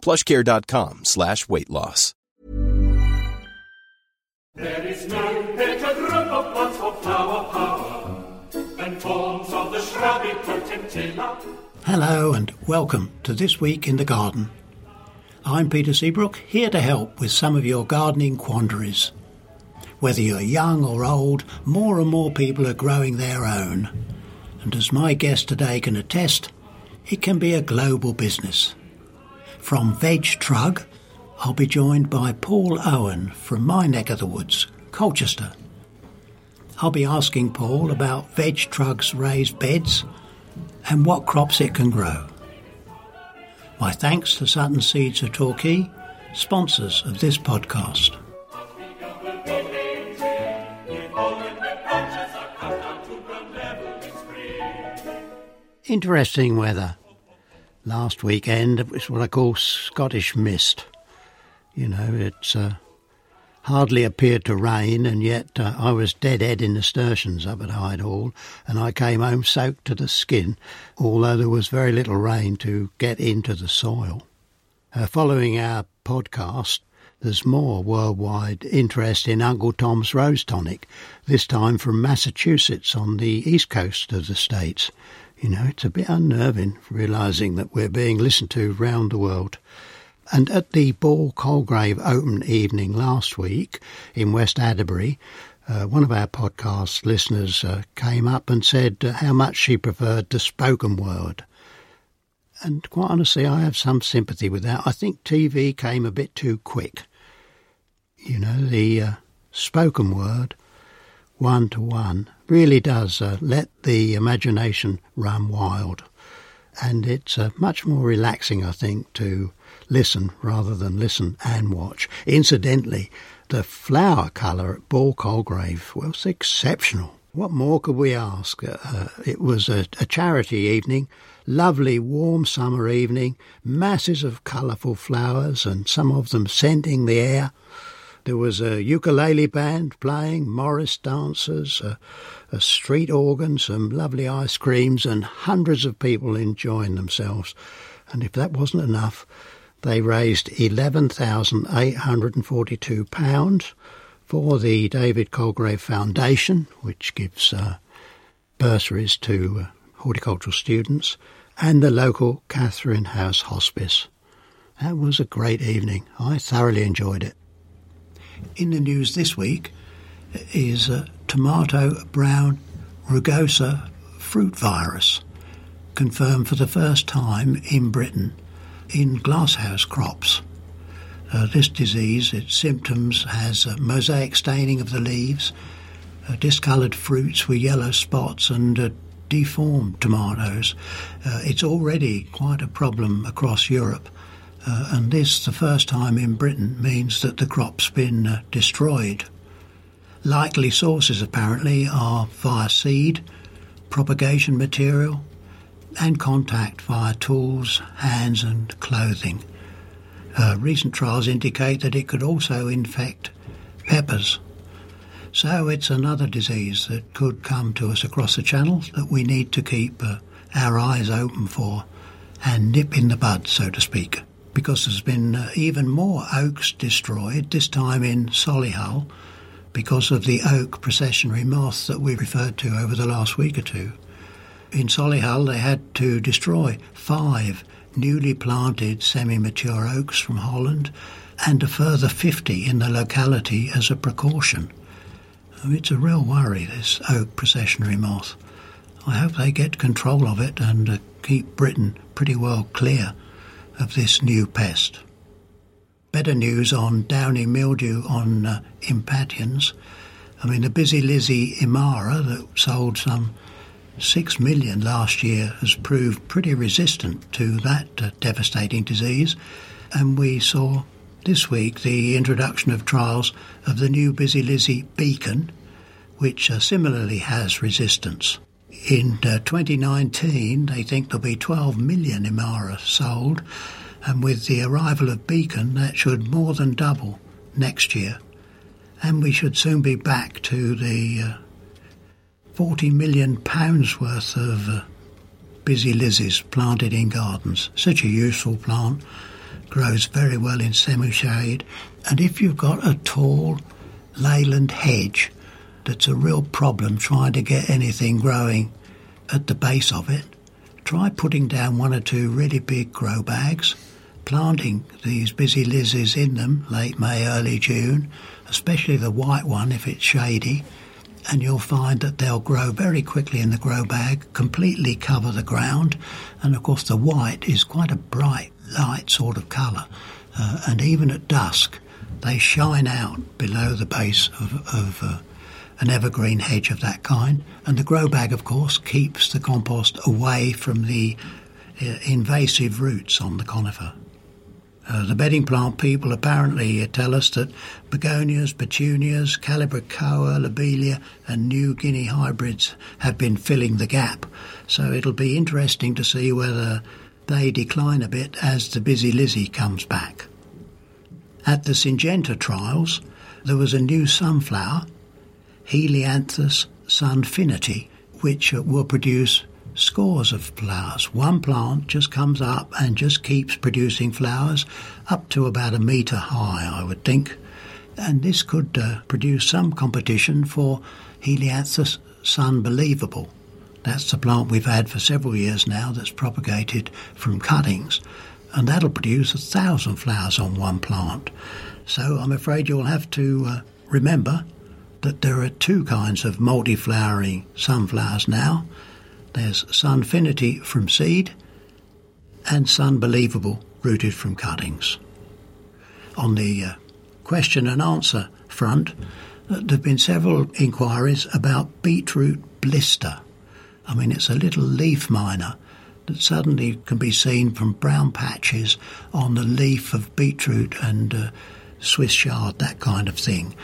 plushcare.com slash weight loss. There is no better group of plants for flower power than forms of the shrubby potentilla. Hello and welcome to This Week in the Garden. I'm Peter Seabrook, here to help with some of your gardening quandaries. Whether you're young or old, more and more people are growing their own. And as my guest today can attest, it can be a global business. From Veg Trug, I'll be joined by Paul Owen from my neck of the woods, Colchester. I'll be asking Paul about Veg Trug's raised beds and what crops it can grow. My thanks to Sutton Seeds of Torquay, sponsors of this podcast. Interesting weather. Last weekend it was what I call Scottish mist. You know, it's uh, hardly appeared to rain, and yet uh, I was dead-head in nasturtiums up at Hyde Hall, and I came home soaked to the skin, although there was very little rain to get into the soil. Uh, following our podcast, there's more worldwide interest in Uncle Tom's Rose Tonic, this time from Massachusetts on the east coast of the States. You know, it's a bit unnerving realising that we're being listened to round the world. And at the Ball Colegrave Open evening last week in West Adderbury, uh, one of our podcast listeners uh, came up and said uh, how much she preferred the spoken word. And quite honestly, I have some sympathy with that. I think TV came a bit too quick. You know, the uh, spoken word, one to one, really does uh, let the imagination run wild. And it's uh, much more relaxing, I think, to listen rather than listen and watch. Incidentally, the flower colour at Ball Colegrave was exceptional. What more could we ask? Uh, it was a, a charity evening, lovely warm summer evening, masses of colourful flowers and some of them scenting the air. There was a ukulele band playing, Morris dancers, a, a street organ, some lovely ice creams, and hundreds of people enjoying themselves. And if that wasn't enough, they raised £11,842 for the David Colegrave Foundation, which gives uh, bursaries to uh, horticultural students, and the local Katharine House Hospice. That was a great evening. I thoroughly enjoyed it. In the news this week is a tomato brown rugose fruit virus, confirmed for the first time in Britain in glasshouse crops. Uh, this disease, its symptoms has uh, mosaic staining of the leaves, uh, discoloured fruits with yellow spots, and uh, deformed tomatoes. Uh, it's already quite a problem across Europe, uh, and this, the first time in Britain, means that the crop's been destroyed. Likely sources, apparently, are via seed, propagation material, and contact via tools, hands, and clothing. Uh, recent trials indicate that it could also infect peppers. So it's another disease that could come to us across the channel that we need to keep uh, our eyes open for and nip in the bud, so to speak. Because there's been uh, even more oaks destroyed, this time in Solihull, because of the oak processionary moth that we referred to over the last week or two. In Solihull, they had to destroy five newly planted semi-mature oaks from Holland and a further 50 in the locality as a precaution. It's a real worry, this oak processionary moth. I hope they get control of it and uh, keep Britain pretty well clear of this new pest. Better news on downy mildew on uh, impatiens. I mean, the busy Lizzie Imara that sold some six million last year has proved pretty resistant to that uh, devastating disease, and we saw this week the introduction of trials of the new Busy Lizzie beacon, which uh, similarly has resistance. In uh, 2019, they think there'll be 12 million Imara sold, and with the arrival of Beacon, that should more than double next year. And we should soon be back to the uh, 40 million pounds worth of uh, busy lizzies planted in gardens. Such a useful plant, grows very well in semi-shade, and if you've got a tall leyland hedge that's a real problem trying to get anything growing at the base of it, try putting down one or two really big grow bags, planting these busy lizzies in them late May, early June, especially the white one if it's shady, and you'll find that they'll grow very quickly in the grow bag, completely cover the ground, and of course the white is quite a bright, light sort of colour, uh, and even at dusk they shine out below the base of, of uh, an evergreen hedge of that kind, and the grow bag, of course, keeps the compost away from the uh, invasive roots on the conifer. Uh, the bedding plant people apparently tell us that begonias, petunias, calibrachoa, lobelia, and New Guinea hybrids have been filling the gap. So it'll be interesting to see whether they decline a bit as the busy Lizzie comes back. At the Syngenta trials, there was a new sunflower, Helianthus sunfinity, which will produce scores of flowers. One plant just comes up and just keeps producing flowers up to about a metre high, I would think. And this could uh, produce some competition for Helianthus sunbelievable. That's the plant we've had for several years now that's propagated from cuttings. And that'll produce a thousand flowers on one plant. So I'm afraid you'll have to uh, remember that there are two kinds of multi-flowering sunflowers now. There's Sunfinity from seed and Sunbelievable rooted from cuttings. On the uh, question and answer front, uh, there have been several inquiries about beetroot blister. I mean, it's a little leaf miner that suddenly can be seen from brown patches on the leaf of beetroot and uh, Swiss chard, that kind of thing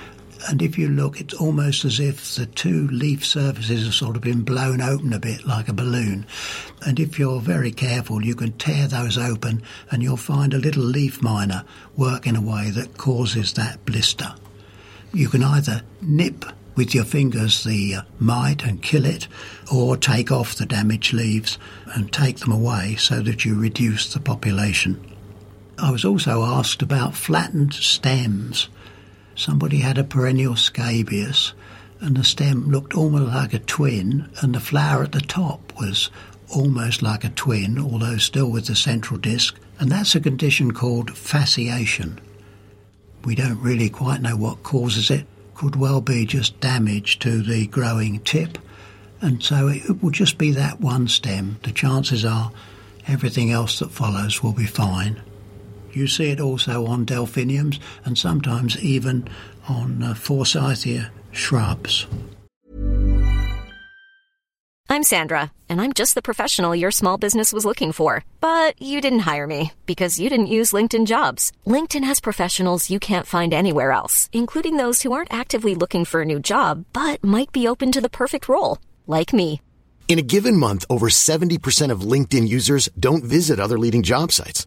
and if you look, it's almost as if the two leaf surfaces have sort of been blown open a bit like a balloon. And if you're very careful, you can tear those open and you'll find a little leaf miner work in a way that causes that blister. You can either nip with your fingers the uh, mite and kill it, or take off the damaged leaves and take them away so that you reduce the population. I was also asked about flattened stems somebody had a perennial scabious and the stem looked almost like a twin and the flower at the top was almost like a twin, although still with the central disc, and that's a condition called fasciation. We don't really quite know what causes it. Could well be just damage to the growing tip, and so it will just be that one stem. The chances are everything else that follows will be fine. You see it also on delphiniums and sometimes even on uh, forsythia shrubs. I'm Sandra, and I'm just the professional your small business was looking for. But you didn't hire me because you didn't use LinkedIn jobs. LinkedIn has professionals you can't find anywhere else, including those who aren't actively looking for a new job but might be open to the perfect role, like me. In a given month, over 70% of LinkedIn users don't visit other leading job sites.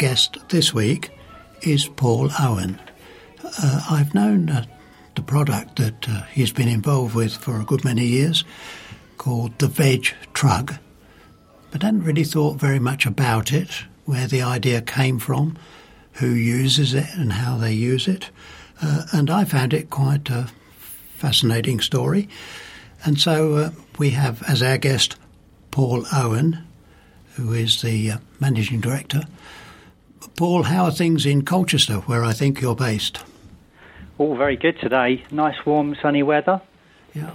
Guest this week is Paul Owen. Uh, I've known uh, the product that uh, he's been involved with for a good many years called the Veg Trug, but hadn't really thought very much about it where the idea came from, who uses it, and how they use it. Uh, and I found it quite a fascinating story. And so uh, we have as our guest Paul Owen, who is the uh, managing director. Paul, how are things in Colchester, where I think you're based? All very good today. Nice, warm, sunny weather. Yeah.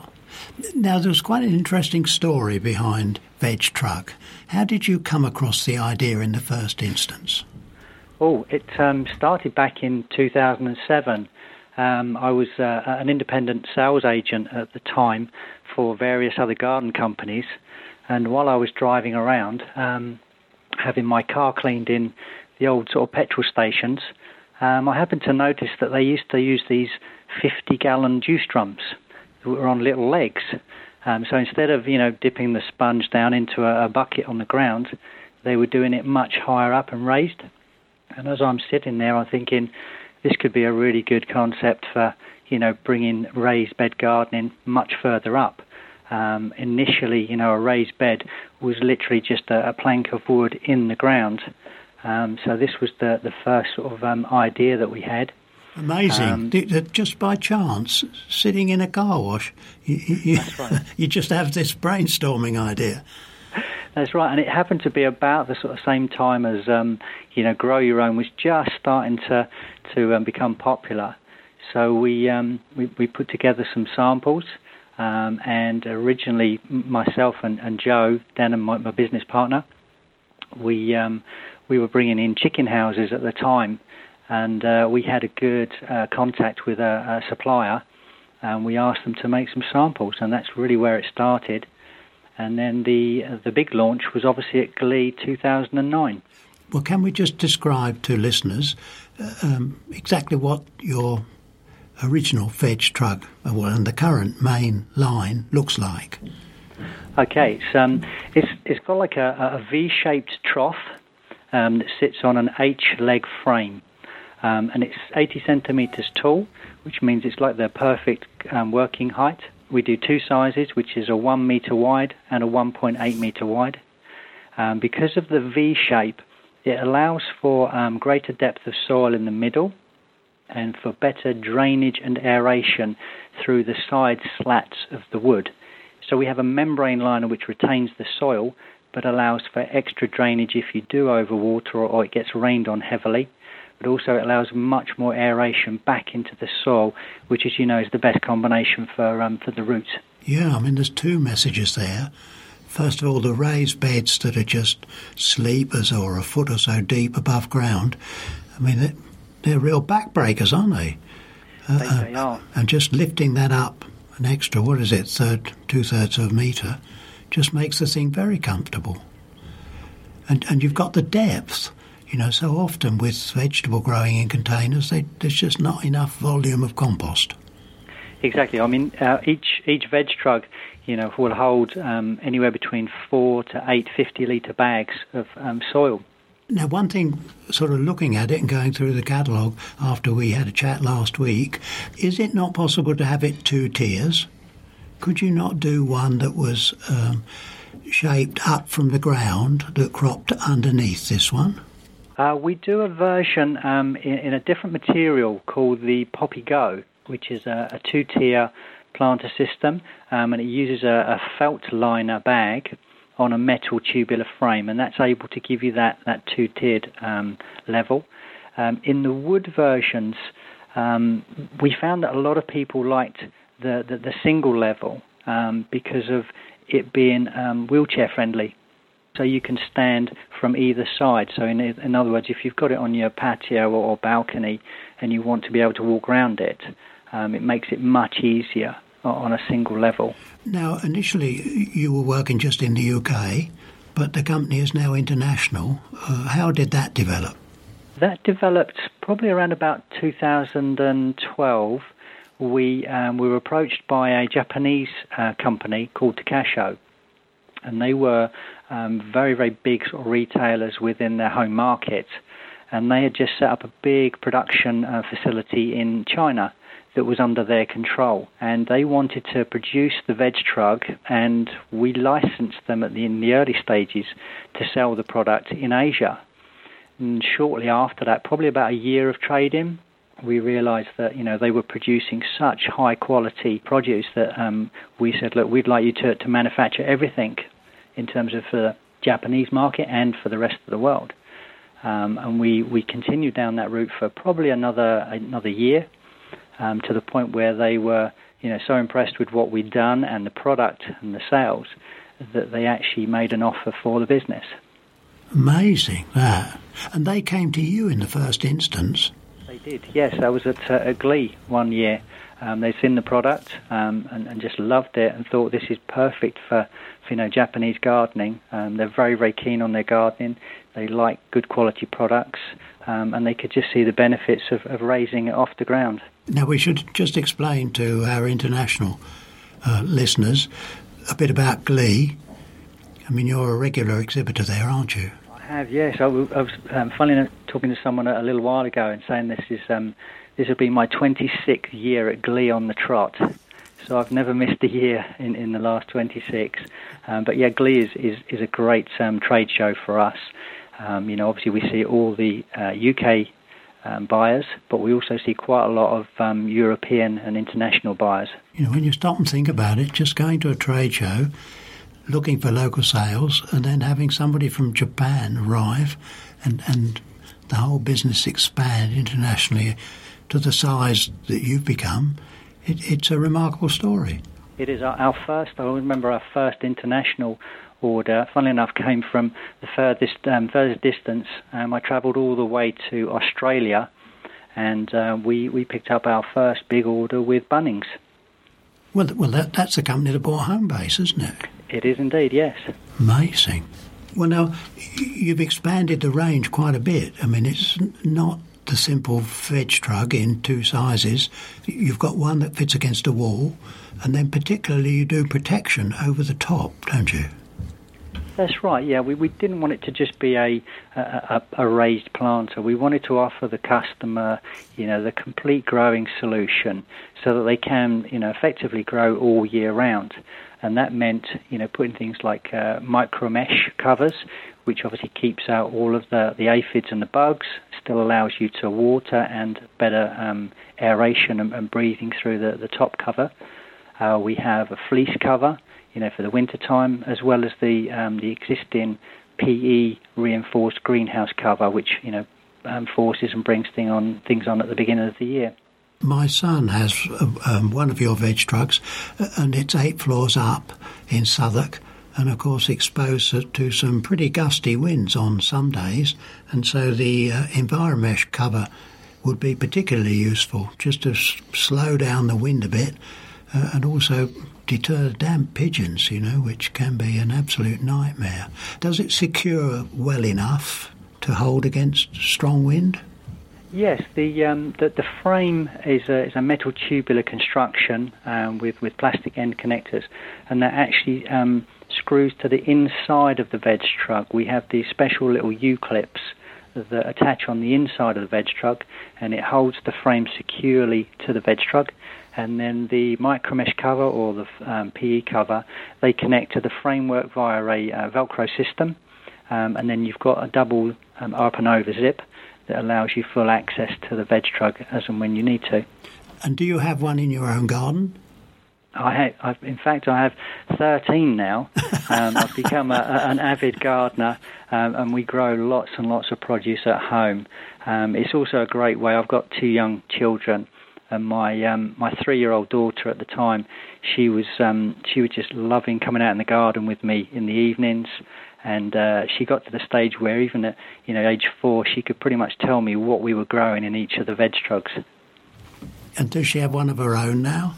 Now, there was quite an interesting story behind Veg Trug. How did you come across the idea in the first instance? Oh, it um, started back in 2007. Um, I was uh, an independent sales agent at the time for various other garden companies, and while I was driving around, um, having my car cleaned in the old sort of petrol stations, um, I happened to notice that they used to use these 50 gallon juice drums that were on little legs. Um, so instead of you know dipping the sponge down into a, a bucket on the ground, they were doing it much higher up and raised. And as I'm sitting there, I'm thinking this could be a really good concept for you know bringing raised bed gardening much further up. Um, initially, you know, a raised bed was literally just a, a plank of wood in the ground. Um, so this was the the first sort of um, idea that we had. Amazing! Um, just by chance, sitting in a car wash, you, you, right. you just have this brainstorming idea. That's right, and it happened to be about the sort of same time as um, you know, grow your own was just starting to to um, become popular. So we, um, we we put together some samples, um, and originally myself and, and Joe, Dan, my, my business partner, we um, we were bringing in chicken houses at the time, and uh, we had a good uh, contact with a, a supplier, and we asked them to make some samples, and that's really where it started. And then the uh, the big launch was obviously at Glee 2009. Well, can we just describe to listeners uh, um, exactly what your original veg trug uh, well, and the current main line looks like? Okay, it's um, it's, it's got like a, a V-shaped trough um, that sits on an H-leg frame, um, and it's 80 centimeters tall, which means it's like the perfect um, working height. We do two sizes, which is a one meter wide and a 1.8 meter wide. Um, because of the V shape, it allows for um, greater depth of soil in the middle and for better drainage and aeration through the side slats of the wood. So we have a membrane liner which retains the soil but allows for extra drainage if you do overwater or, or it gets rained on heavily. But also it allows much more aeration back into the soil, which, as you know, is the best combination for um, for the roots. Yeah, I mean, there's two messages there. First of all, the raised beds that are just sleepers or a foot or so deep above ground. I mean, they're, they're real backbreakers, aren't they? Uh, they, they are. And just lifting that up an extra, what is it, third, two thirds of a metre, just makes the thing very comfortable. And and you've got the depth. You know, so often with vegetable growing in containers, they, there's just not enough volume of compost. Exactly. I mean, uh, each each veg trug, you know, will hold um, anywhere between four to eight 50 litre bags of um, soil. Now, one thing, sort of looking at it and going through the catalogue after we had a chat last week, is it not possible to have it two tiers? Could you not do one that was um, shaped up from the ground that cropped underneath this one? Uh, we do a version um, in, in, a different material called the Poppy Go, which is a, a two-tier planter system, um, and it uses a, a, felt liner bag on a metal tubular frame, and that's able to give you that, that two-tiered um, level. Um, in the wood versions, um, we found that a lot of people liked the, the, the single level um, because of it being um, wheelchair friendly. So you can stand from either side. So in, in other words, if you've got it on your patio or, or balcony and you want to be able to walk around it, um, it makes it much easier on a single level. Now, initially you were working just in the UK, but the company is now international. Uh, how did that develop? That developed probably around about 2012 we um, we were approached by a Japanese uh, company called Takasho, and they were um, very very big sort of retailers within their home market, and they had just set up a big production uh, facility in China that was under their control, and they wanted to produce the veg trug, and we licensed them at the, in the early stages to sell the product in Asia. And shortly after that, probably about a year of trading, we realised that you know they were producing such high quality produce that um, we said, look, we'd like you to, to manufacture everything in terms of the Japanese market and for the rest of the world. Um, and we, we continued down that route for probably another another year, um, to the point where they were you know so impressed with what we'd done and the product and the sales that they actually made an offer for the business. Amazing that, and they came to you in the first instance. Did, yes. I was at, uh, Glee one year. Um, they'd seen the product um, and, and, just loved it and thought this is perfect for, for you know Japanese gardening. Um, they're very very keen on their gardening. They like good quality products, um, and they could just see the benefits of, of, raising it off the ground. Now we should just explain to our international uh, listeners a bit about Glee. I mean, you're a regular exhibitor there, aren't you? I have, yes. I, was um, funny talking to someone a, little while ago and saying this is um, this will be my 26th year at Glee on the Trot. So I've never missed a year in, in the last 26. Um, but yeah, Glee is, is, is a great um, trade show for us. Um, you know, obviously we see all the uh, UK um, buyers, but we also see quite a lot of um, European and international buyers. You know, when you stop and think about it, just going to a trade show looking for local sales and then having somebody from Japan arrive and, and the whole business expand internationally to the size that you've become, it, it's a remarkable story. It is our, our, first, I remember our first international order, funnily enough, came from the furthest, um, furthest distance. Um, I travelled all the way to Australia and uh, we, we picked up our first big order with Bunnings. Well, well that, that's the company that bought Homebase, isn't it? It is indeed, yes. Amazing. Well, now, you've expanded the range quite a bit. I mean, it's not the simple veg trug in two sizes. You've got one that fits against a wall, and then particularly you do protection over the top, don't you? That's right. Yeah, we, we didn't want it to just be a, a, a raised planter. We wanted to offer the customer, you know, the complete growing solution, so that they can, you know, effectively grow all year round and that meant you know putting things like uh, micro mesh covers, which obviously keeps out all of the, the aphids and the bugs, still allows you to water and better um, aeration and, and, breathing through the, the top cover. Uh, we have a fleece cover, you know, for the winter time, as well as the um, the existing PE reinforced greenhouse cover, which you know um, forces and brings thing on things on at the beginning of the year. My son has um, one of your veg trugs, uh, and it's eight floors up in Southwark, and of course exposed to some pretty gusty winds on some days, and so the uh, Enviromesh cover would be particularly useful just to s- slow down the wind a bit, uh, and also deter damp pigeons, you know, which can be an absolute nightmare. Does it secure well enough to hold against strong wind? Yes, the, um, the, the frame is a, is a metal tubular construction um, with with plastic end connectors, and that actually um, screws to the inside of the veg trug. We have these special little U clips that attach on the inside of the veg trug, and it holds the frame securely to the veg trug. And then the micromesh cover or the um, PE cover, they connect to the framework via a uh, Velcro system, um, and then you've got a double um, up and over zip that allows you full access to the veg trug as and when you need to. And do you have one in your own garden? I have, I've, in fact, I have 13 now. Um, I've become a, a, an avid gardener, um, and we grow lots and lots of produce at home. Um, it's also a great way. I've got two young children, and my um, my three-year-old daughter at the time, she was um, she was just loving coming out in the garden with me in the evenings and uh, she got to the stage where even at you know age four she could pretty much tell me what we were growing in each of the veg trugs. And does she have one of her own now?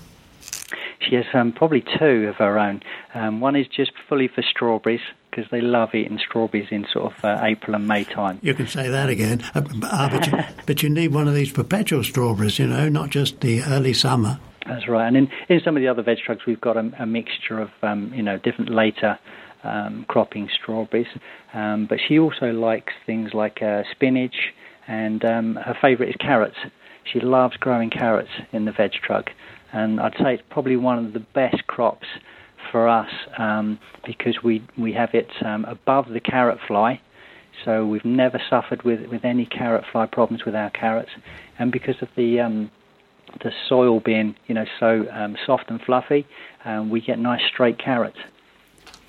She has um, probably two of her own. Um, one is just fully for strawberries because they love eating strawberries in sort of uh, April and May time. You can say that again, uh, uh but, you, but you need one of these perpetual strawberries, you know, not just the early summer. That's right. And in, in some of the other veg trugs, we've got a, a mixture of, um, you know, different later um, cropping strawberries. Um, but she also likes things like uh, spinach, and um, her favourite is carrots. She loves growing carrots in the veg trug, and I'd say it's probably one of the best crops for us um, because we we have it um, above the carrot fly, So we've never suffered with, with any carrot fly problems with our carrots, and because of the um, the soil being you know so um, soft and fluffy, um, we get nice straight carrots.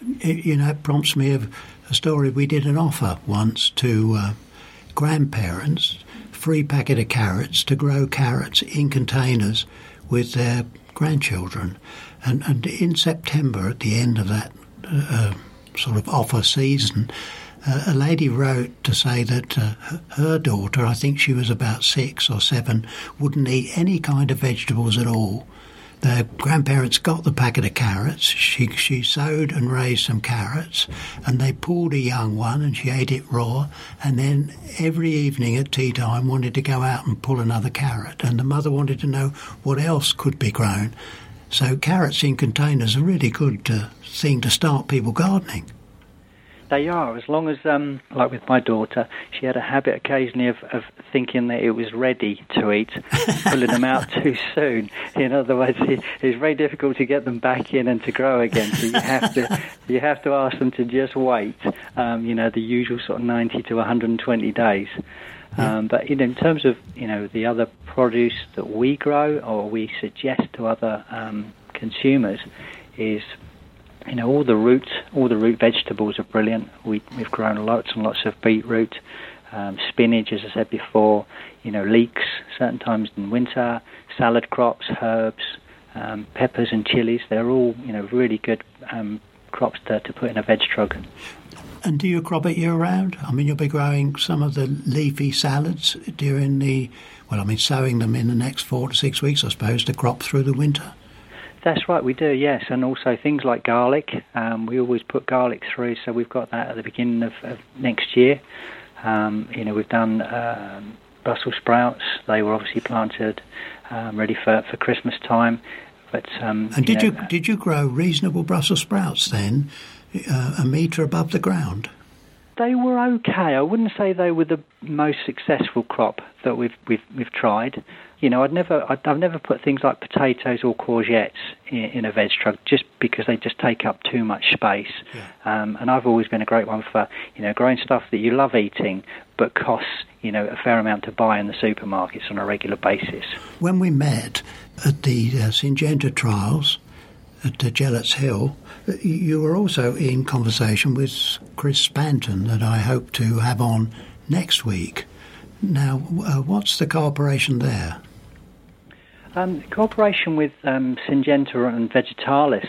You know, it prompts me of a story. We did an offer once to uh, grandparents, free packet of carrots to grow carrots in containers with their grandchildren, and and in September at the end of that uh, sort of offer season. Uh, a lady wrote to say that uh, her daughter, I think she was about six or seven, wouldn't eat any kind of vegetables at all. The grandparents got the packet of carrots. She she sowed and raised some carrots, and they pulled a young one, and she ate it raw. And then every evening at tea time, wanted to go out and pull another carrot. And the mother wanted to know what else could be grown. So carrots in containers are a really good uh, thing to start people gardening. They are, as long as, um, like with my daughter, she had a habit occasionally of, of thinking that it was ready to eat, pulling them out too soon. In other words, it, it's very difficult to get them back in and to grow again. So you have to you have to ask them to just wait. Um, you know, the usual sort of 90 to 120 days. Um, but know, in terms of you know the other produce that we grow or we suggest to other um, consumers is you know, all the root, all the root vegetables are brilliant. We, we've grown lots and lots of beetroot, um, spinach, as I said before. You know, leeks certain times in winter, salad crops, herbs, um, peppers and chilies. They're all you know really good um, crops to, to put in a veg trug. And do you crop it year round? I mean, you'll be growing some of the leafy salads during the, well, I mean, sowing them in the next four to six weeks, I suppose, to crop through the winter. That's right, we do, yes, and also things like garlic. Um, we always put garlic through, so we've got that at the beginning of, of next year. Um, you know, we've done um, Brussels sprouts. They were obviously planted um, ready for, for Christmas time. But um, and did you, know, you did you grow reasonable Brussels sprouts then, uh, a metre above the ground? They were okay. I wouldn't say they were the most successful crop that we've we've we've tried. You know, I'd never I'd, I've never put things like potatoes or courgettes in, in a veg trug just because they just take up too much space. Yeah. Um, and I've always been a great one for you know growing stuff that you love eating but costs you know a fair amount to buy in the supermarkets on a regular basis. When we met at the uh, Syngenta trials at Gillett's Hill, you were also in conversation with Chris Spanton that I hope to have on next week. Now, uh, what's the cooperation there? Um, cooperation with um, Syngenta and Vegetalis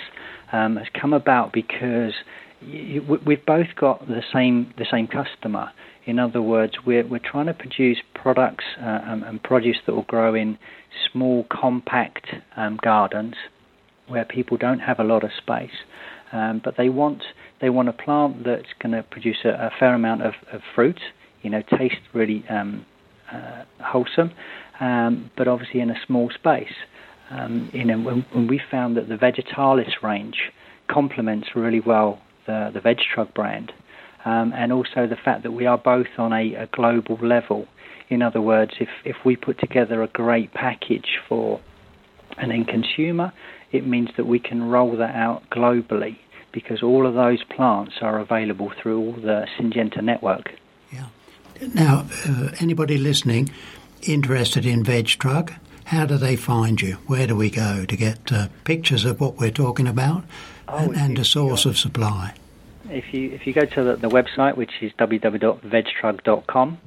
um, has come about because we've both got the same the same customer. In other words, we're we're trying to produce products uh, and, and, produce that will grow in small, compact um, gardens where people don't have a lot of space, um, but they want they want a plant that's going to produce a, a, fair amount of, of fruit. You know, taste really um, uh, wholesome, um, but obviously in a small space. Um, you know, when, when, we found that the Vegetalis range complements really well the, the VegTrug brand, um, and also the fact that we are both on a, a, global level. In other words, if, if we put together a great package for an end consumer, it means that we can roll that out globally because all of those plants are available through all the Syngenta network. Yeah. Now, uh, anybody listening interested in VegTrug, how do they find you? Where do we go to get uh, pictures of what we're talking about oh, and, and a source of supply? If you if you go to the, the website, which is www.vegtrug.com,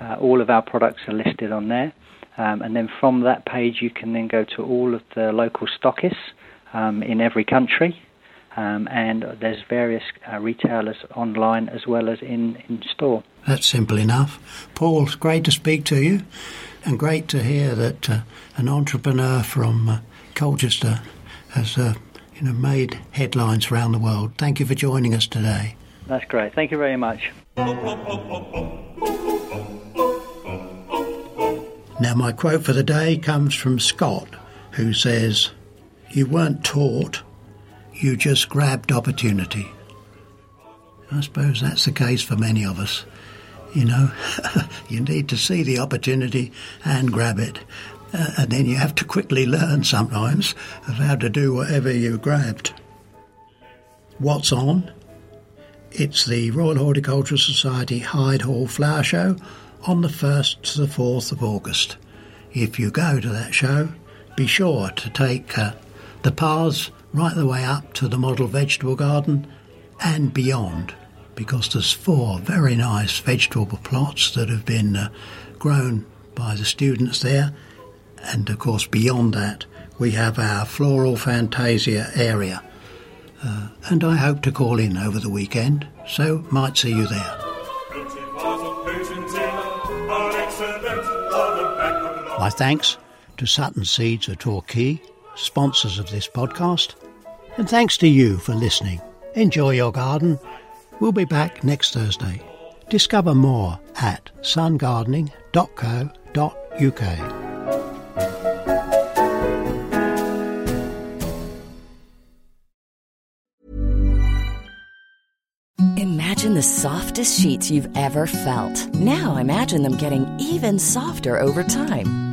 uh, all of our products are listed on there. Um, and then from that page, you can then go to all of the local stockists um, in every country. Um, and there's various uh, retailers online as well as in, in store. That's simple enough. Paul, it's great to speak to you and great to hear that uh, an entrepreneur from uh, Colchester has uh, you know, made headlines around the world. Thank you for joining us today. That's great. Thank you very much. Now, my quote for the day comes from Scott, who says, You weren't taught, you just grabbed opportunity. I suppose that's the case for many of us. You know, you need to see the opportunity and grab it. Uh, and then you have to quickly learn sometimes of how to do whatever you grabbed. What's on? It's the Royal Horticultural Society Hyde Hall Flower Show on the 1st to the 4th of August. If you go to that show, be sure to take uh, the paths right the way up to the model vegetable garden and beyond because there's four very nice vegetable plots that have been uh, grown by the students there and of course beyond that we have our floral fantasia area uh, and I hope to call in over the weekend so might see you there. My thanks to Sutton Seeds of Torquay, sponsors of this podcast, and thanks to you for listening. Enjoy your garden. We'll be back next Thursday. Discover more at sungardening.co.uk. Imagine the softest sheets you've ever felt. Now imagine them getting even softer over time.